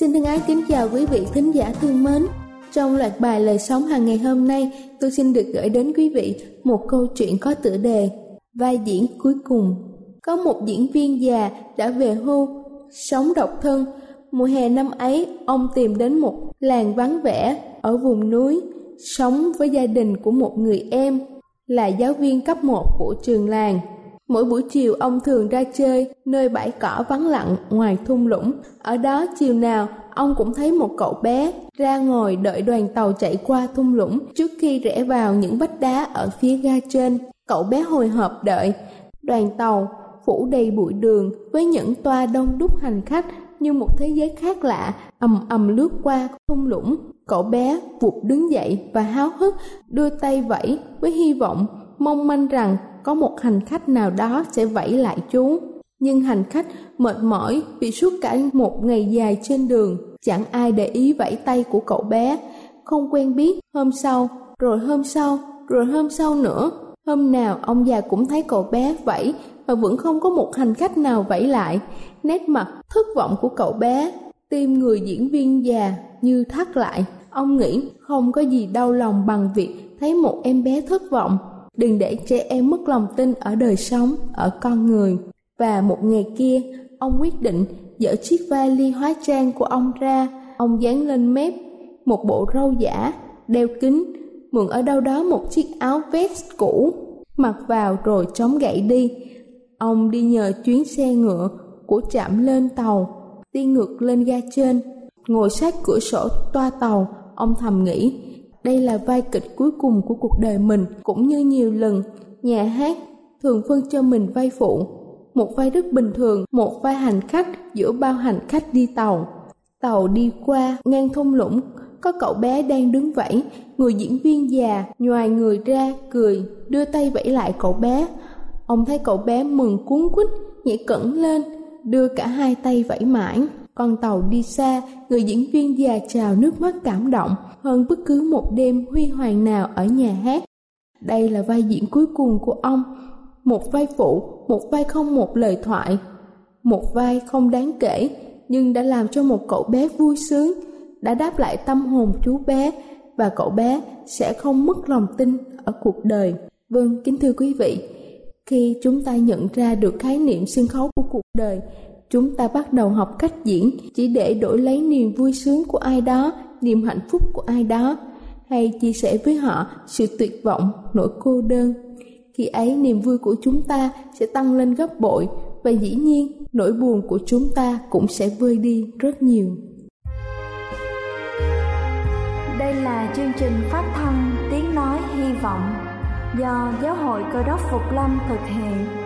Xin thân ái kính chào quý vị thính giả thương mến. Trong loạt bài lời sống hàng ngày hôm nay, tôi xin được gửi đến quý vị một câu chuyện có tựa đề Vai diễn cuối cùng. Có một diễn viên già đã về hưu, sống độc thân. Mùa hè năm ấy, ông tìm đến một làng vắng vẻ ở vùng núi, sống với gia đình của một người em, là giáo viên cấp 1 của trường làng. Mỗi buổi chiều, ông thường ra chơi nơi bãi cỏ vắng lặng ngoài thung lũng. Ở đó, chiều nào, ông cũng thấy một cậu bé ra ngồi đợi đoàn tàu chạy qua thung lũng trước khi rẽ vào những vách đá ở phía ga trên. Cậu bé hồi hộp đợi. Đoàn tàu phủ đầy bụi đường với những toa đông đúc hành khách như một thế giới khác lạ, ầm ầm lướt qua thung lũng. Cậu bé vụt đứng dậy và háo hức đưa tay vẫy với hy vọng, mong manh rằng có một hành khách nào đó sẽ vẫy lại chú. Nhưng hành khách mệt mỏi vì suốt cả một ngày dài trên đường, chẳng ai để ý vẫy tay của cậu bé. Không quen biết, hôm sau, rồi hôm sau, rồi hôm sau nữa. Hôm nào ông già cũng thấy cậu bé vẫy mà vẫn không có một hành khách nào vẫy lại. Nét mặt thất vọng của cậu bé, tim người diễn viên già như thắt lại. Ông nghĩ không có gì đau lòng bằng việc thấy một em bé thất vọng đừng để trẻ em mất lòng tin ở đời sống, ở con người. Và một ngày kia, ông quyết định dỡ chiếc vali hóa trang của ông ra, ông dán lên mép một bộ râu giả, đeo kính, mượn ở đâu đó một chiếc áo vest cũ, mặc vào rồi chống gậy đi. Ông đi nhờ chuyến xe ngựa của trạm lên tàu, đi ngược lên ga trên, ngồi sát cửa sổ toa tàu, ông thầm nghĩ đây là vai kịch cuối cùng của cuộc đời mình, cũng như nhiều lần nhà hát thường phân cho mình vai phụ. Một vai rất bình thường, một vai hành khách giữa bao hành khách đi tàu. Tàu đi qua ngang thung lũng, có cậu bé đang đứng vẫy, người diễn viên già nhòi người ra cười, đưa tay vẫy lại cậu bé. Ông thấy cậu bé mừng cuốn quýt, nhảy cẩn lên, đưa cả hai tay vẫy mãi. Con tàu đi xa, người diễn viên già chào nước mắt cảm động hơn bất cứ một đêm huy hoàng nào ở nhà hát. Đây là vai diễn cuối cùng của ông, một vai phụ, một vai không một lời thoại, một vai không đáng kể nhưng đã làm cho một cậu bé vui sướng, đã đáp lại tâm hồn chú bé và cậu bé sẽ không mất lòng tin ở cuộc đời. Vâng, kính thưa quý vị, khi chúng ta nhận ra được khái niệm sân khấu của cuộc đời chúng ta bắt đầu học cách diễn, chỉ để đổi lấy niềm vui sướng của ai đó, niềm hạnh phúc của ai đó, hay chia sẻ với họ sự tuyệt vọng, nỗi cô đơn. Khi ấy, niềm vui của chúng ta sẽ tăng lên gấp bội, và dĩ nhiên, nỗi buồn của chúng ta cũng sẽ vơi đi rất nhiều. Đây là chương trình phát thanh tiếng nói hy vọng do giáo hội cơ đốc phục lâm thực hiện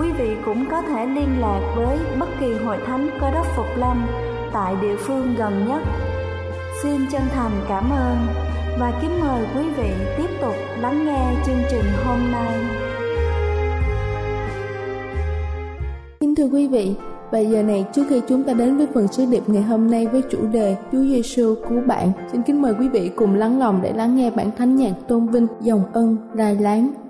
quý vị cũng có thể liên lạc với bất kỳ hội thánh Cơ đốc Phục Lâm tại địa phương gần nhất. Xin chân thành cảm ơn và kính mời quý vị tiếp tục lắng nghe chương trình hôm nay. Kính thưa quý vị, và giờ này trước khi chúng ta đến với phần sứ điệp ngày hôm nay với chủ đề Chúa Giêsu cứu bạn, xin kính mời quý vị cùng lắng lòng để lắng nghe bản thánh nhạc tôn vinh dòng ân đài láng.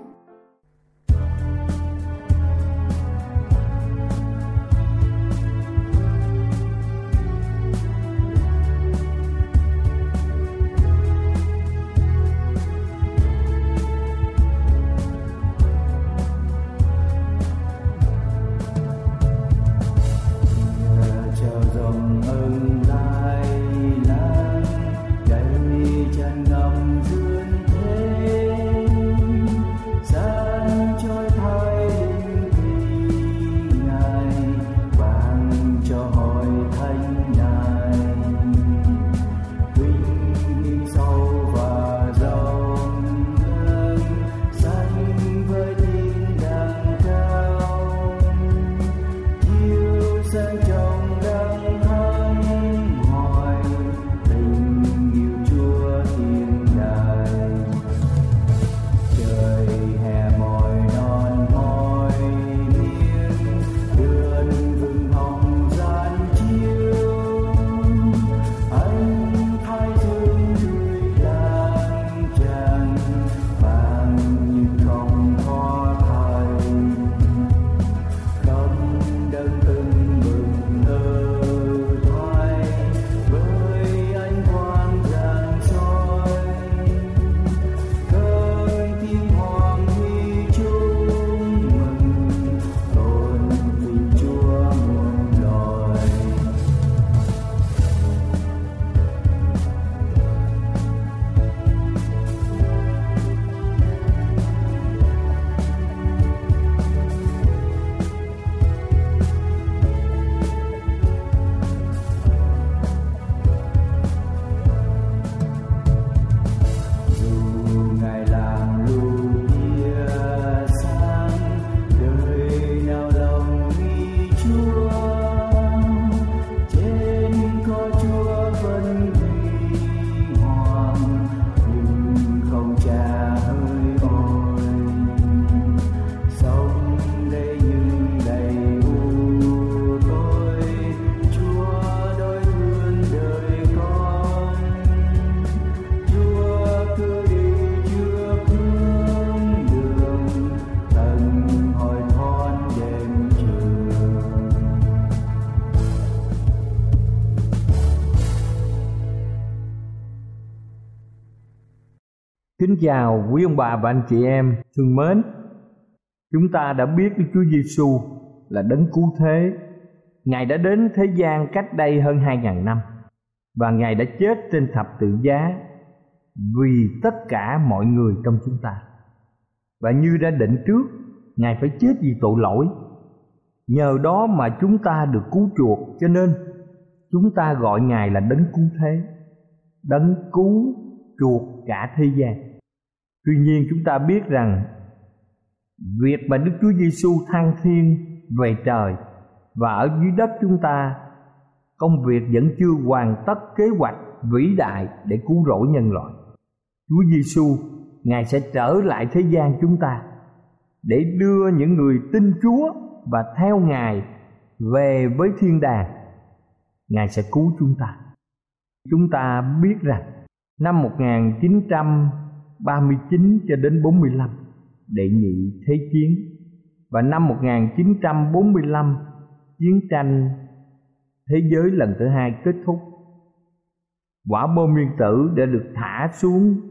Kính chào quý ông bà và anh chị em thương mến. Chúng ta đã biết Đức Chúa Giêsu là đấng cứu thế. Ngài đã đến thế gian cách đây hơn hai ngàn năm và Ngài đã chết trên thập tự giá vì tất cả mọi người trong chúng ta. Và như đã định trước, Ngài phải chết vì tội lỗi. Nhờ đó mà chúng ta được cứu chuộc cho nên chúng ta gọi Ngài là đấng cứu thế, đấng cứu chuộc cả thế gian Tuy nhiên chúng ta biết rằng việc mà Đức Chúa Giêsu thăng thiên về trời và ở dưới đất chúng ta, công việc vẫn chưa hoàn tất kế hoạch vĩ đại để cứu rỗi nhân loại. Chúa Giêsu Ngài sẽ trở lại thế gian chúng ta để đưa những người tin Chúa và theo Ngài về với thiên đàng. Ngài sẽ cứu chúng ta. Chúng ta biết rằng năm 1900 39 cho đến 45 đệ nhị thế chiến. Và năm 1945 chiến tranh thế giới lần thứ hai kết thúc. Quả bom nguyên tử đã được thả xuống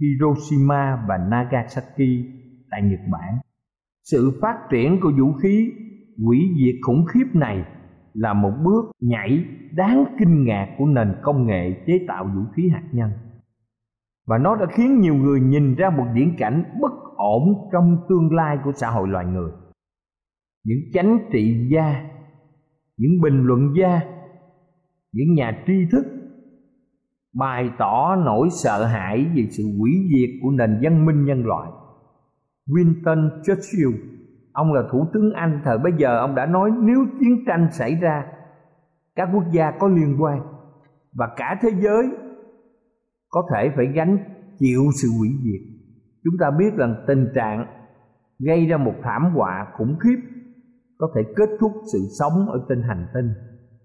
Hiroshima và Nagasaki tại Nhật Bản. Sự phát triển của vũ khí hủy diệt khủng khiếp này là một bước nhảy đáng kinh ngạc của nền công nghệ chế tạo vũ khí hạt nhân và nó đã khiến nhiều người nhìn ra một viễn cảnh bất ổn trong tương lai của xã hội loài người. Những chánh trị gia, những bình luận gia, những nhà tri thức bày tỏ nỗi sợ hãi về sự hủy diệt của nền văn minh nhân loại. Winston Churchill, ông là thủ tướng Anh thời bấy giờ, ông đã nói nếu chiến tranh xảy ra, các quốc gia có liên quan và cả thế giới có thể phải gánh chịu sự hủy diệt. Chúng ta biết rằng tình trạng gây ra một thảm họa khủng khiếp có thể kết thúc sự sống ở trên hành tinh.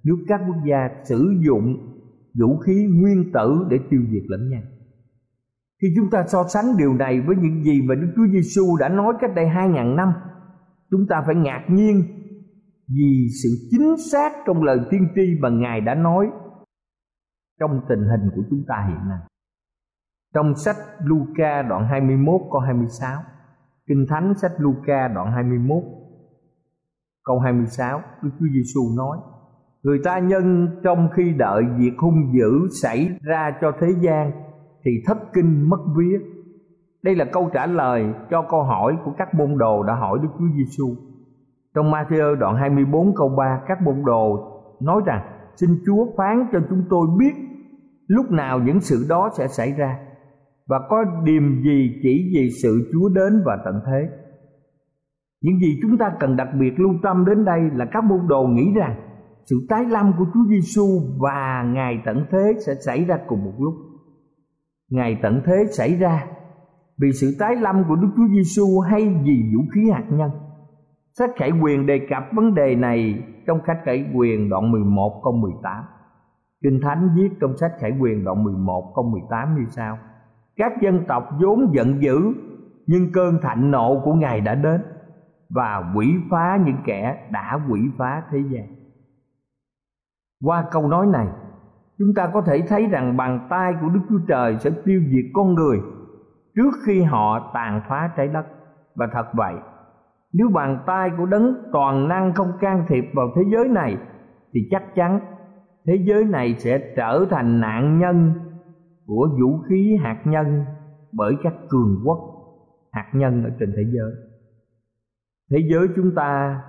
Nếu các quốc gia sử dụng vũ khí nguyên tử để tiêu diệt lẫn nhau. Khi chúng ta so sánh điều này với những gì mà Đức Chúa Giêsu đã nói cách đây hai ngàn năm, chúng ta phải ngạc nhiên vì sự chính xác trong lời tiên tri mà Ngài đã nói trong tình hình của chúng ta hiện nay. Trong sách Luca đoạn 21 câu 26, Kinh Thánh sách Luca đoạn 21 câu 26, Đức Chúa Giêsu nói: Người ta nhân trong khi đợi việc hung dữ xảy ra cho thế gian thì thất kinh mất vía. Đây là câu trả lời cho câu hỏi của các môn đồ đã hỏi Đức Chúa Giêsu. Trong Matthew đoạn 24 câu 3 các môn đồ nói rằng xin Chúa phán cho chúng tôi biết lúc nào những sự đó sẽ xảy ra và có điềm gì, chỉ vì sự Chúa đến và tận thế. Những gì chúng ta cần đặc biệt lưu tâm đến đây là các môn đồ nghĩ rằng sự tái lâm của Chúa Giêsu và ngày tận thế sẽ xảy ra cùng một lúc. Ngày tận thế xảy ra vì sự tái lâm của Đức Chúa Giêsu hay vì vũ khí hạt nhân. Sách Khải Quyền đề cập vấn đề này trong sách Khải Quyền đoạn 11 câu 18. Kinh Thánh viết trong sách Khải Quyền đoạn 11 câu 18 như sau: các dân tộc vốn giận dữ nhưng cơn thạnh nộ của Ngài đã đến và quỷ phá những kẻ đã quỷ phá thế gian. Qua câu nói này, chúng ta có thể thấy rằng bàn tay của Đức Chúa Trời sẽ tiêu diệt con người trước khi họ tàn phá trái đất. Và thật vậy, nếu bàn tay của đấng toàn năng không can thiệp vào thế giới này thì chắc chắn thế giới này sẽ trở thành nạn nhân của vũ khí hạt nhân bởi các cường quốc hạt nhân ở trên thế giới. Thế giới chúng ta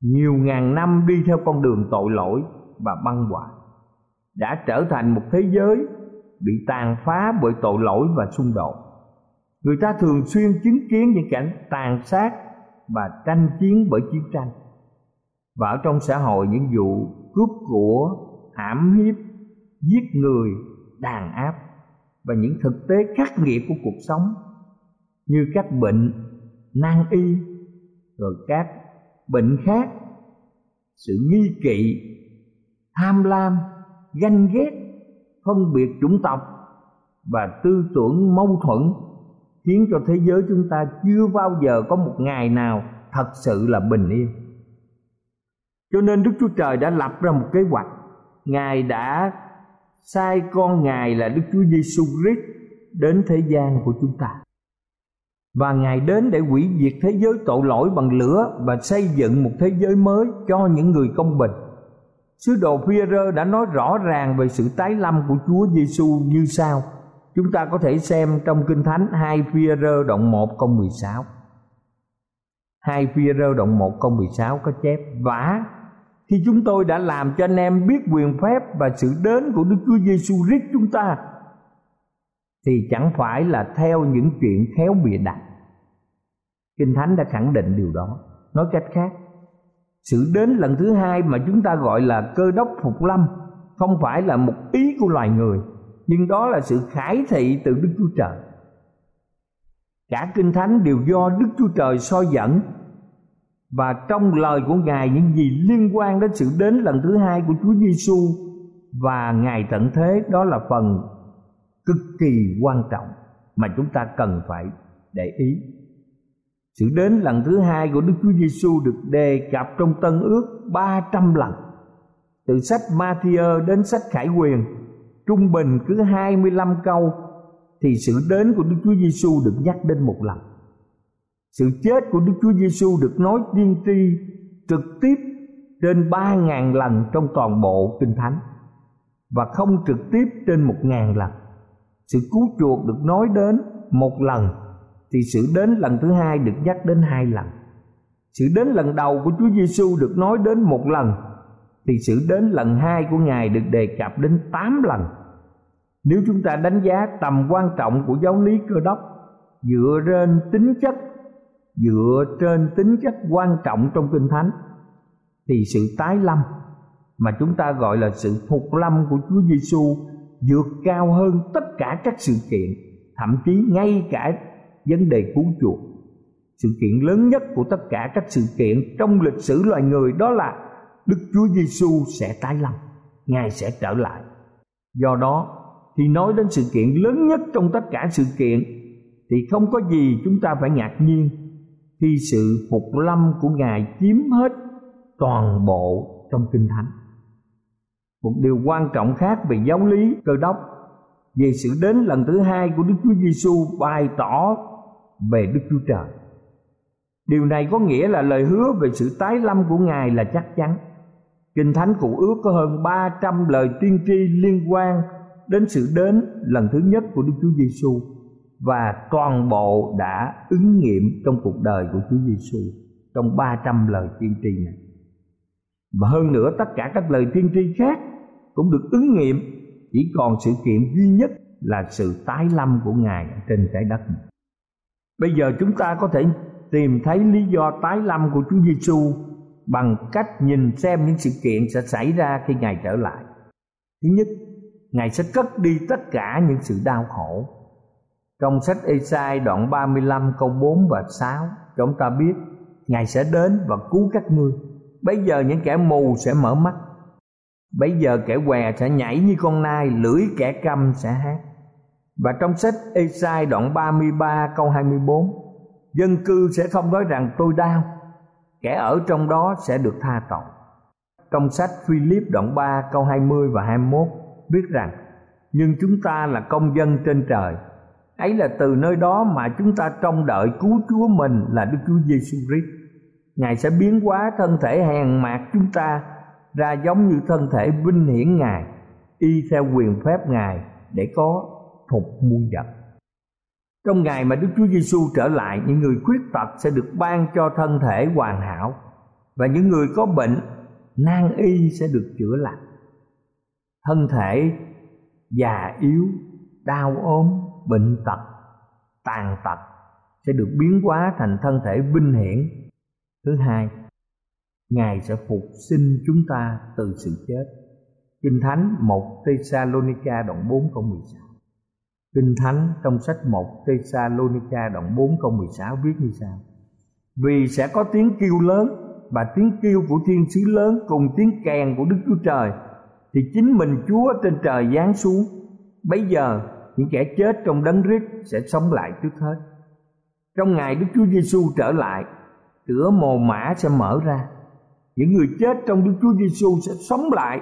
nhiều ngàn năm đi theo con đường tội lỗi và băng hoại, đã trở thành một thế giới bị tàn phá bởi tội lỗi và xung đột. Người ta thường xuyên chứng kiến những cảnh tàn sát và tranh chiến bởi chiến tranh. Và ở trong xã hội, những vụ cướp của hãm hiếp, giết người đàn áp và những thực tế khắc nghiệt của cuộc sống như các bệnh nan y, rồi các bệnh khác, sự nghi kỵ, tham lam, ganh ghét, phân biệt chủng tộc và tư tưởng mâu thuẫn khiến cho thế giới chúng ta chưa bao giờ có một ngày nào thật sự là bình yên. Cho nên đức chúa trời đã lập ra một kế hoạch. Ngài đã sai con ngài là đức chúa giêsu christ đến thế gian của chúng ta. Và ngài đến để hủy diệt thế giới tội lỗi bằng lửa và xây dựng một thế giới mới cho những người công bình. Sứ đồ Phi-rơ đã nói rõ ràng về sự tái lâm của Chúa Giêsu như sau. Chúng ta có thể xem trong Kinh Thánh 2 Phi-rơ đoạn 1 câu 16 2 Phi-rơ đoạn 1 câu 16 có chép, Vả khi chúng tôi đã làm cho anh em biết quyền phép và sự đến của Đức Chúa Giêsu Christ chúng ta thì chẳng phải là theo những chuyện khéo bịa đặt. Kinh Thánh đã khẳng định điều đó. Nói cách khác, sự đến lần thứ hai mà chúng ta gọi là cơ đốc phục lâm không phải là một ý của loài người, nhưng đó là sự khải thị từ Đức Chúa Trời. Cả Kinh Thánh đều do Đức Chúa Trời soi dẫn và trong lời của Ngài những gì liên quan đến sự đến lần thứ hai của Chúa Giêsu và Ngài tận thế đó là phần cực kỳ quan trọng mà chúng ta cần phải để ý. Sự đến lần thứ hai của Đức Chúa Giêsu được đề cập trong Tân Ước 300 lần. Từ sách Matthew đến sách Khải Quyền, trung bình cứ 25 câu thì sự đến của Đức Chúa Giêsu được nhắc đến một lần. Sự chết của Đức Chúa Giêsu được nói tiên tri trực tiếp trên ba ngàn lần trong toàn bộ Kinh Thánh và không trực tiếp trên một ngàn lần. sự cứu chuộc được nói đến một lần, thì sự đến lần thứ hai được nhắc đến hai lần sự đến lần đầu của Chúa Giêsu được nói đến một lần, thì sự đến lần hai của Ngài được đề cập đến tám lần. Nếu chúng ta đánh giá tầm quan trọng của giáo lý cơ đốc dựa trên tính chất dựa trên tính chất quan trọng trong kinh thánh thì sự tái lâm mà chúng ta gọi là sự phục lâm của Chúa Giêsu vượt cao hơn tất cả các sự kiện, thậm chí ngay cả vấn đề cứu chuộc. Sự kiện lớn nhất của tất cả các sự kiện trong lịch sử loài người đó là Đức Chúa Giêsu sẽ tái lâm, Ngài sẽ trở lại. Do đó, thì nói đến sự kiện lớn nhất trong tất cả sự kiện thì không có gì chúng ta phải ngạc nhiên khi sự phục lâm của Ngài chiếm hết toàn bộ trong Kinh Thánh. Một điều quan trọng khác về giáo lý, cơ đốc về sự đến lần thứ hai của Đức Chúa Giêsu bày tỏ về Đức Chúa Trời. Điều này có nghĩa là lời hứa về sự tái lâm của Ngài là chắc chắn. Kinh Thánh Cụ ước có hơn 300 lời tiên tri liên quan đến sự đến lần thứ nhất của Đức Chúa Giêsu và toàn bộ đã ứng nghiệm trong cuộc đời của Chúa Giêsu trong 300 lời tiên tri này. Và hơn nữa tất cả các lời tiên tri khác cũng được ứng nghiệm chỉ còn sự kiện duy nhất là sự tái lâm của Ngài trên trái đất. Bây giờ chúng ta có thể tìm thấy lý do tái lâm của Chúa Giêsu bằng cách nhìn xem những sự kiện sẽ xảy ra khi Ngài trở lại. Thứ nhất, Ngài sẽ cất đi tất cả những sự đau khổ. Trong sách Esai đoạn 35 câu 4 và 6, chúng ta biết Ngài sẽ đến và cứu các ngươi. Bây giờ những kẻ mù sẽ mở mắt, Bây giờ kẻ què sẽ nhảy như con nai, lưỡi kẻ câm sẽ hát. Và trong sách Esai đoạn 33 câu 24, dân cư sẽ không nói rằng tôi đau, kẻ ở trong đó sẽ được tha tội. Trong sách Philip đoạn 3 câu 20 và 21 viết rằng Nhưng chúng ta là công dân trên trời Ấy là từ nơi đó mà chúng ta trông đợi cứu Chúa mình là Đức Chúa Giêsu Christ. Ngài sẽ biến hóa thân thể hèn mạt chúng ta ra giống như thân thể vinh hiển Ngài y theo quyền phép Ngài để có phục muôn vật. Trong ngày mà Đức Chúa Giêsu trở lại, những người khuyết tật sẽ được ban cho thân thể hoàn hảo và những người có bệnh nan y sẽ được chữa lành. Thân thể già yếu, đau ốm, bệnh tật, tàn tật sẽ được biến hóa thành thân thể vinh hiển. Thứ hai, Ngài sẽ phục sinh chúng ta từ sự chết. Kinh Thánh 1 Thessalonica đoạn 4 câu 16 Kinh Thánh trong sách 1 Thessalonica đoạn 4 câu 16 viết như sau Vì sẽ có tiếng kêu lớn và tiếng kêu của thiên sứ lớn cùng tiếng kèn của Đức Chúa Trời thì chính mình Chúa trên trời giáng xuống. Bây giờ những kẻ chết trong đấng rít sẽ sống lại trước hết. Trong ngày Đức Chúa Giêsu trở lại, cửa mồ mã sẽ mở ra những người chết trong Đức Chúa Giêsu sẽ sống lại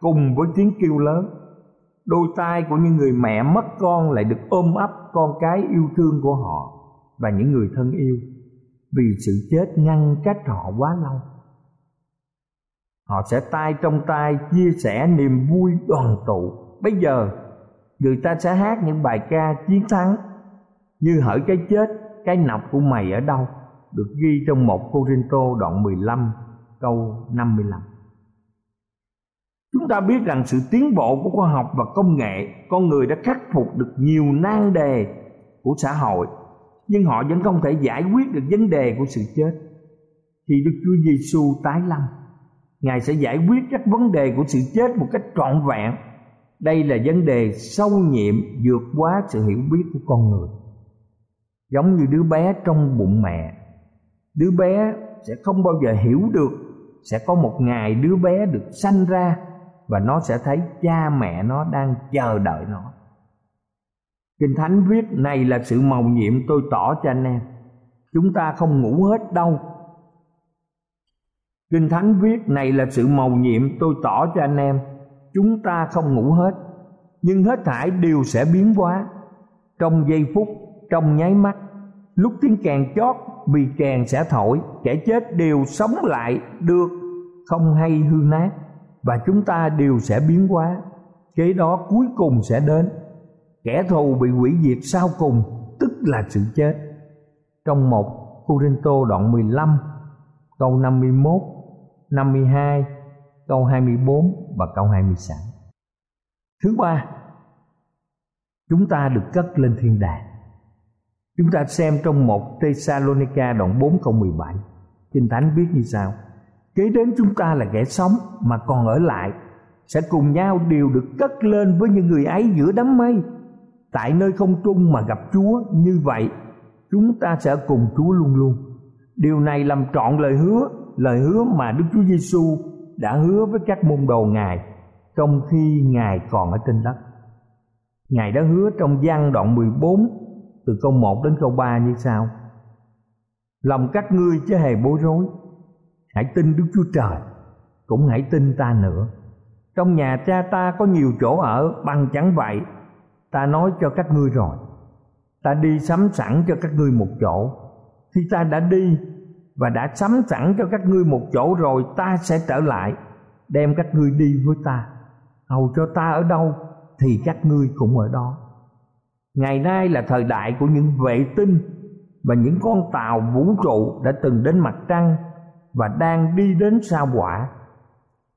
cùng với tiếng kêu lớn. Đôi tai của những người mẹ mất con lại được ôm ấp con cái yêu thương của họ và những người thân yêu vì sự chết ngăn cách họ quá lâu. Họ sẽ tay trong tay chia sẻ niềm vui đoàn tụ. Bây giờ người ta sẽ hát những bài ca chiến thắng. Như hỡi cái chết, cái nọc của mày ở đâu? Được ghi trong một Cô Rinh Tô đoạn 15 câu 55 Chúng ta biết rằng sự tiến bộ của khoa học và công nghệ Con người đã khắc phục được nhiều nan đề của xã hội Nhưng họ vẫn không thể giải quyết được vấn đề của sự chết. Khi Đức Chúa Giêsu tái lâm Ngài sẽ giải quyết các vấn đề của sự chết một cách trọn vẹn. Đây là vấn đề sâu nhiệm vượt quá sự hiểu biết của con người. Giống như đứa bé trong bụng mẹ, Đứa bé sẽ không bao giờ hiểu được sẽ có một ngày đứa bé được sanh ra và nó sẽ thấy cha mẹ nó đang chờ đợi nó. Kinh thánh viết, này là sự màu nhiệm tôi tỏ cho anh em, chúng ta không ngủ hết đâu. Kinh thánh viết, này là sự màu nhiệm tôi tỏ cho anh em chúng ta không ngủ hết. Nhưng hết thảy đều sẽ biến hóa. Trong giây phút, trong nháy mắt, lúc tiếng kèn chót, vì kèn sẽ thổi, kẻ chết đều sống lại được, không hay hư nát, và chúng ta đều sẽ biến hóa. Kế đó cuối cùng sẽ đến. Kẻ thù bị hủy diệt sau cùng, tức là sự chết. Trong một Corinto đoạn 15 câu 51 52 câu 24 và câu 26 thứ ba, chúng ta được cất lên thiên đàng. Chúng ta xem trong một Thessalonica đoạn 4 câu 17 Kinh Thánh viết như sau. Kế đến chúng ta là kẻ sống mà còn ở lại, Sẽ cùng nhau đều được cất lên với những người ấy giữa đám mây. Tại nơi không trung mà gặp Chúa, Như vậy chúng ta sẽ cùng Chúa luôn luôn. Điều này làm trọn lời hứa Lời hứa mà Đức Chúa Giêsu đã hứa với các môn đồ Ngài Trong khi Ngài còn ở trên đất. Ngài đã hứa trong gian đoạn 14 Từ câu 1 đến câu 3 như sau. Lòng các ngươi chứ hề bối rối. Hãy tin Đức Chúa Trời, Cũng hãy tin ta nữa. Trong nhà cha ta có nhiều chỗ ở Bằng chẳng vậy, Ta nói cho các ngươi rồi. Ta đi sắm sẵn cho các ngươi một chỗ. Khi ta đã đi và đã sắm sẵn cho các ngươi một chỗ rồi Ta sẽ trở lại, Đem các ngươi đi với ta. Hầu cho ta ở đâu Thì các ngươi cũng ở đó. Ngày nay là thời đại của những vệ tinh Và những con tàu vũ trụ Đã từng đến mặt trăng Và đang đi đến sao hỏa.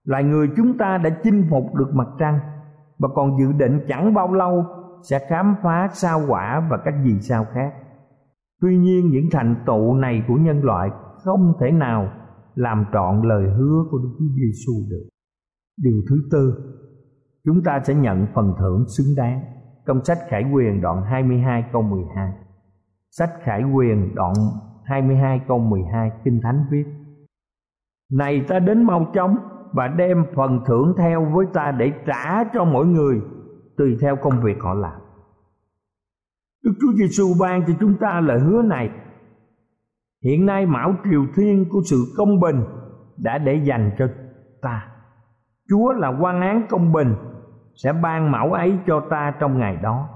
Loài người chúng ta đã chinh phục được mặt trăng Và còn dự định chẳng bao lâu sẽ khám phá sao hỏa và các vì sao khác. Tuy nhiên, những thành tựu này của nhân loại không thể nào làm trọn lời hứa của Đức Chúa Giêsu được. Điều thứ tư, chúng ta sẽ nhận phần thưởng xứng đáng trong sách Khải Quyền đoạn 22 câu 12. Sách Khải Quyền đoạn 22 câu 12 Kinh Thánh viết Này ta đến mau chóng và đem phần thưởng theo với ta để trả cho mỗi người tùy theo công việc họ làm. Đức Chúa Giêsu ban cho chúng ta lời hứa này. Hiện nay mão triều thiên của sự công bình đã để dành cho ta. Chúa là quan án công bình sẽ ban mão ấy cho ta trong ngày đó.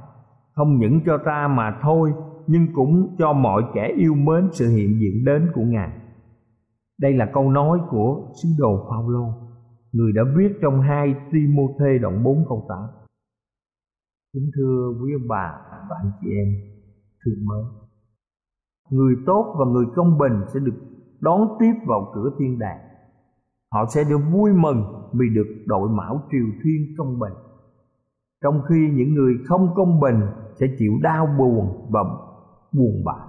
Không những cho ta mà thôi, nhưng cũng cho mọi kẻ yêu mến sự hiện diện đến của Ngài. Đây là câu nói của sứ đồ Phaolô, người đã viết trong hai Timôthê đoạn 4 câu 8. Kính thưa quý ông bà và anh chị em thương mến Người tốt và người công bình sẽ được đón tiếp vào cửa thiên đàng. Họ sẽ được vui mừng vì được đội mão triều thiên công bình. Trong khi những người không công bình sẽ chịu đau buồn và buồn bã.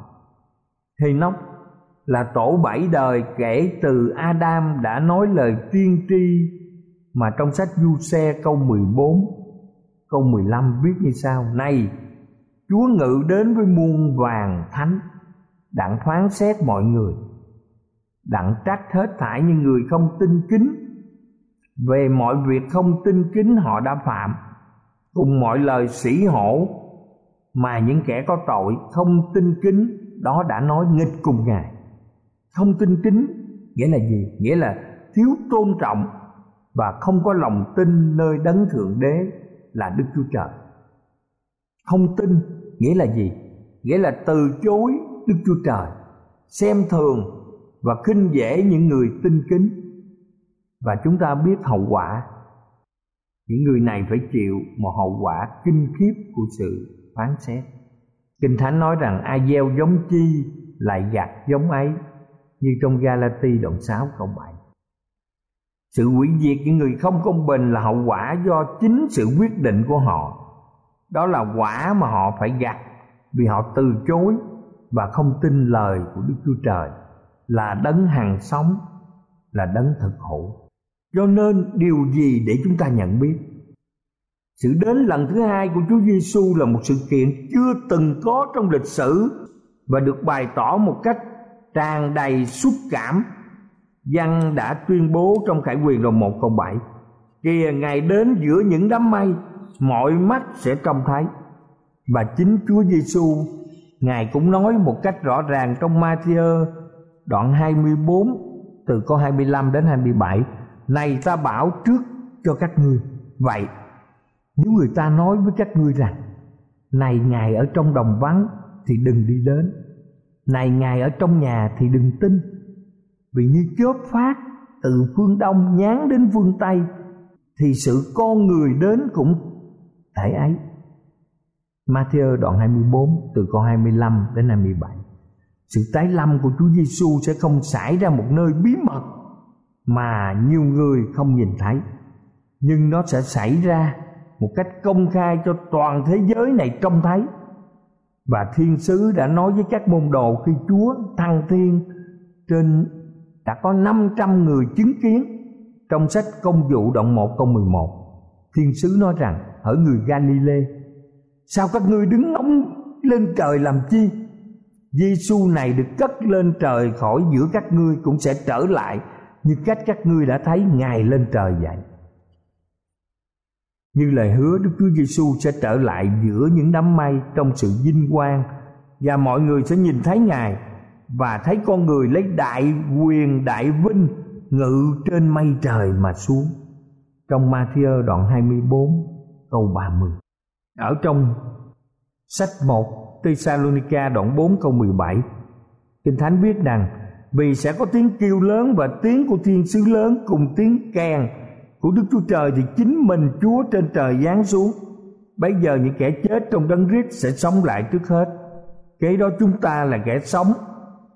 Hê-nóc là tổ bảy đời kể từ Adam đã nói lời tiên tri mà trong sách Du Xe câu 14 Câu 15 viết như sau Này, Chúa ngự đến với muôn vàng thánh. Đặng phán xét mọi người Đặng trách hết thảy những người không tin kính Về mọi việc không tin kính họ đã phạm Cùng mọi lời sĩ hổ Mà những kẻ có tội không tin kính, Đó đã nói nghịch cùng Ngài Không tin kính, nghĩa là gì? Nghĩa là thiếu tôn trọng Và không có lòng tin nơi đấng thượng đế là Đức Chúa Trời. Không tin, nghĩa là gì? Nghĩa là từ chối Đức Chúa Trời, xem thường và khinh dễ những người tin kính. Và chúng ta biết hậu quả những người này phải chịu một hậu quả kinh khiếp của sự phán xét. Kinh Thánh nói rằng ai gieo giống chi lại gặt giống ấy như trong Galati đoạn 6 câu 7. Sự hủy diệt những người không công bình là hậu quả do chính sự quyết định của họ. Đó là quả mà họ phải gặt vì họ từ chối và không tin lời của Đức Chúa Trời là đấng hàng sống, là đấng thực hữu. Cho nên điều gì để chúng ta nhận biết? Sự đến lần thứ hai của Chúa Giêsu là một sự kiện chưa từng có trong lịch sử và được bày tỏ một cách tràn đầy xúc cảm Văn đã tuyên bố trong Khải quyền đoạn 1 câu 7 Kìa Ngài đến giữa những đám mây Mọi mắt sẽ trông thấy Và chính Chúa Giêsu Ngài cũng nói một cách rõ ràng trong Matthew đoạn 24 từ câu 25 đến 27 Này ta bảo trước cho các ngươi. Vậy, nếu người ta nói với các ngươi rằng, Này Ngài ở trong đồng vắng thì đừng đi đến, Này Ngài ở trong nhà thì đừng tin, vì như chớp phát từ phương đông nhán đến phương tây thì sự con người đến cũng tại ấy. Matthew đoạn 24 từ câu 25 đến 27. Sự tái lâm của Chúa Giêsu sẽ không xảy ra một nơi bí mật mà nhiều người không nhìn thấy, nhưng nó sẽ xảy ra một cách công khai cho toàn thế giới này trông thấy. Và thiên sứ đã nói với các môn đồ khi Chúa thăng thiên trên đã có 500 người chứng kiến trong sách công vụ đoạn 1 câu 11. Thiên sứ nói rằng ở người Galilee sao các ngươi đứng ngóng lên trời làm chi? Giêsu này được cất lên trời khỏi giữa các ngươi cũng sẽ trở lại như cách các ngươi đã thấy ngài lên trời vậy. Như lời hứa Đức Chúa Giêsu sẽ trở lại giữa những đám mây trong sự vinh quang, và mọi người sẽ nhìn thấy ngài và thấy con người lấy đại quyền, đại vinh ngự trên mây trời mà xuống. Trong Matthew đoạn 24 câu 30 ở trong sách 1 Thessalonica đoạn 4 câu 17 Kinh Thánh viết rằng vì sẽ có tiếng kêu lớn và tiếng của thiên sứ lớn cùng tiếng kèn của Đức Chúa Trời thì chính mình Chúa trên trời giáng xuống. Bây giờ những kẻ chết trong đấng Christ sẽ sống lại trước hết. Kế đó chúng ta là kẻ sống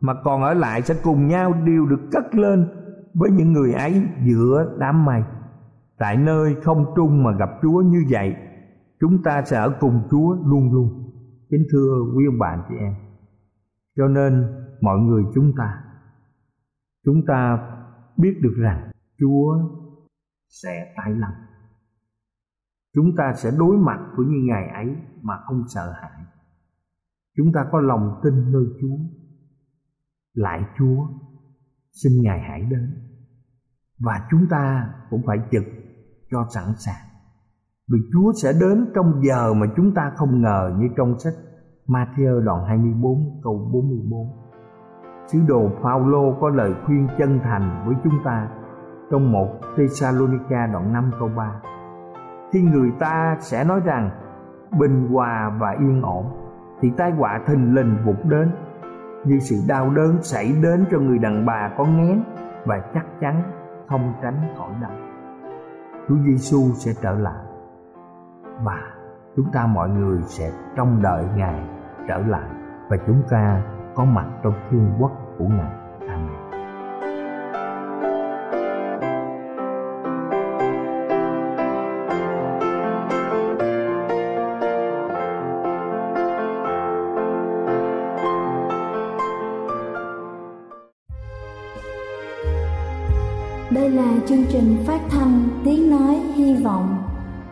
mà còn ở lại sẽ cùng nhau đều được cất lên với những người ấy giữa đám mây. Tại nơi không trung mà gặp Chúa như vậy, chúng ta sẽ ở cùng Chúa luôn luôn. Kính thưa quý ông bà chị em. Cho nên mọi người chúng ta chúng ta biết được rằng Chúa sẽ tái lâm. Chúng ta sẽ đối mặt với những ngày ấy mà không sợ hãi. Chúng ta có lòng tin nơi Chúa. Lại Chúa, xin Ngài hãy đến. Và chúng ta cũng phải trực cho sẵn sàng. Vì Chúa sẽ đến trong giờ mà chúng ta không ngờ như trong sách Matthew đoạn 24 câu 44. Sứ đồ Phaolô có lời khuyên chân thành với chúng ta trong một Thessalonica đoạn 5 câu 3 khi người ta sẽ nói rằng, bình hòa và yên ổn thì tai họa thình lình vụt đến, như sự đau đớn xảy đến cho người đàn bà có ngén và chắc chắn không tránh khỏi đâu Chúa Giêsu sẽ trở lại và chúng ta mọi người sẽ trông đợi Ngài trở lại và chúng ta có mặt trong thiên quốc của Ngài. Đây là chương trình phát thanh Tiếng Nói Hy Vọng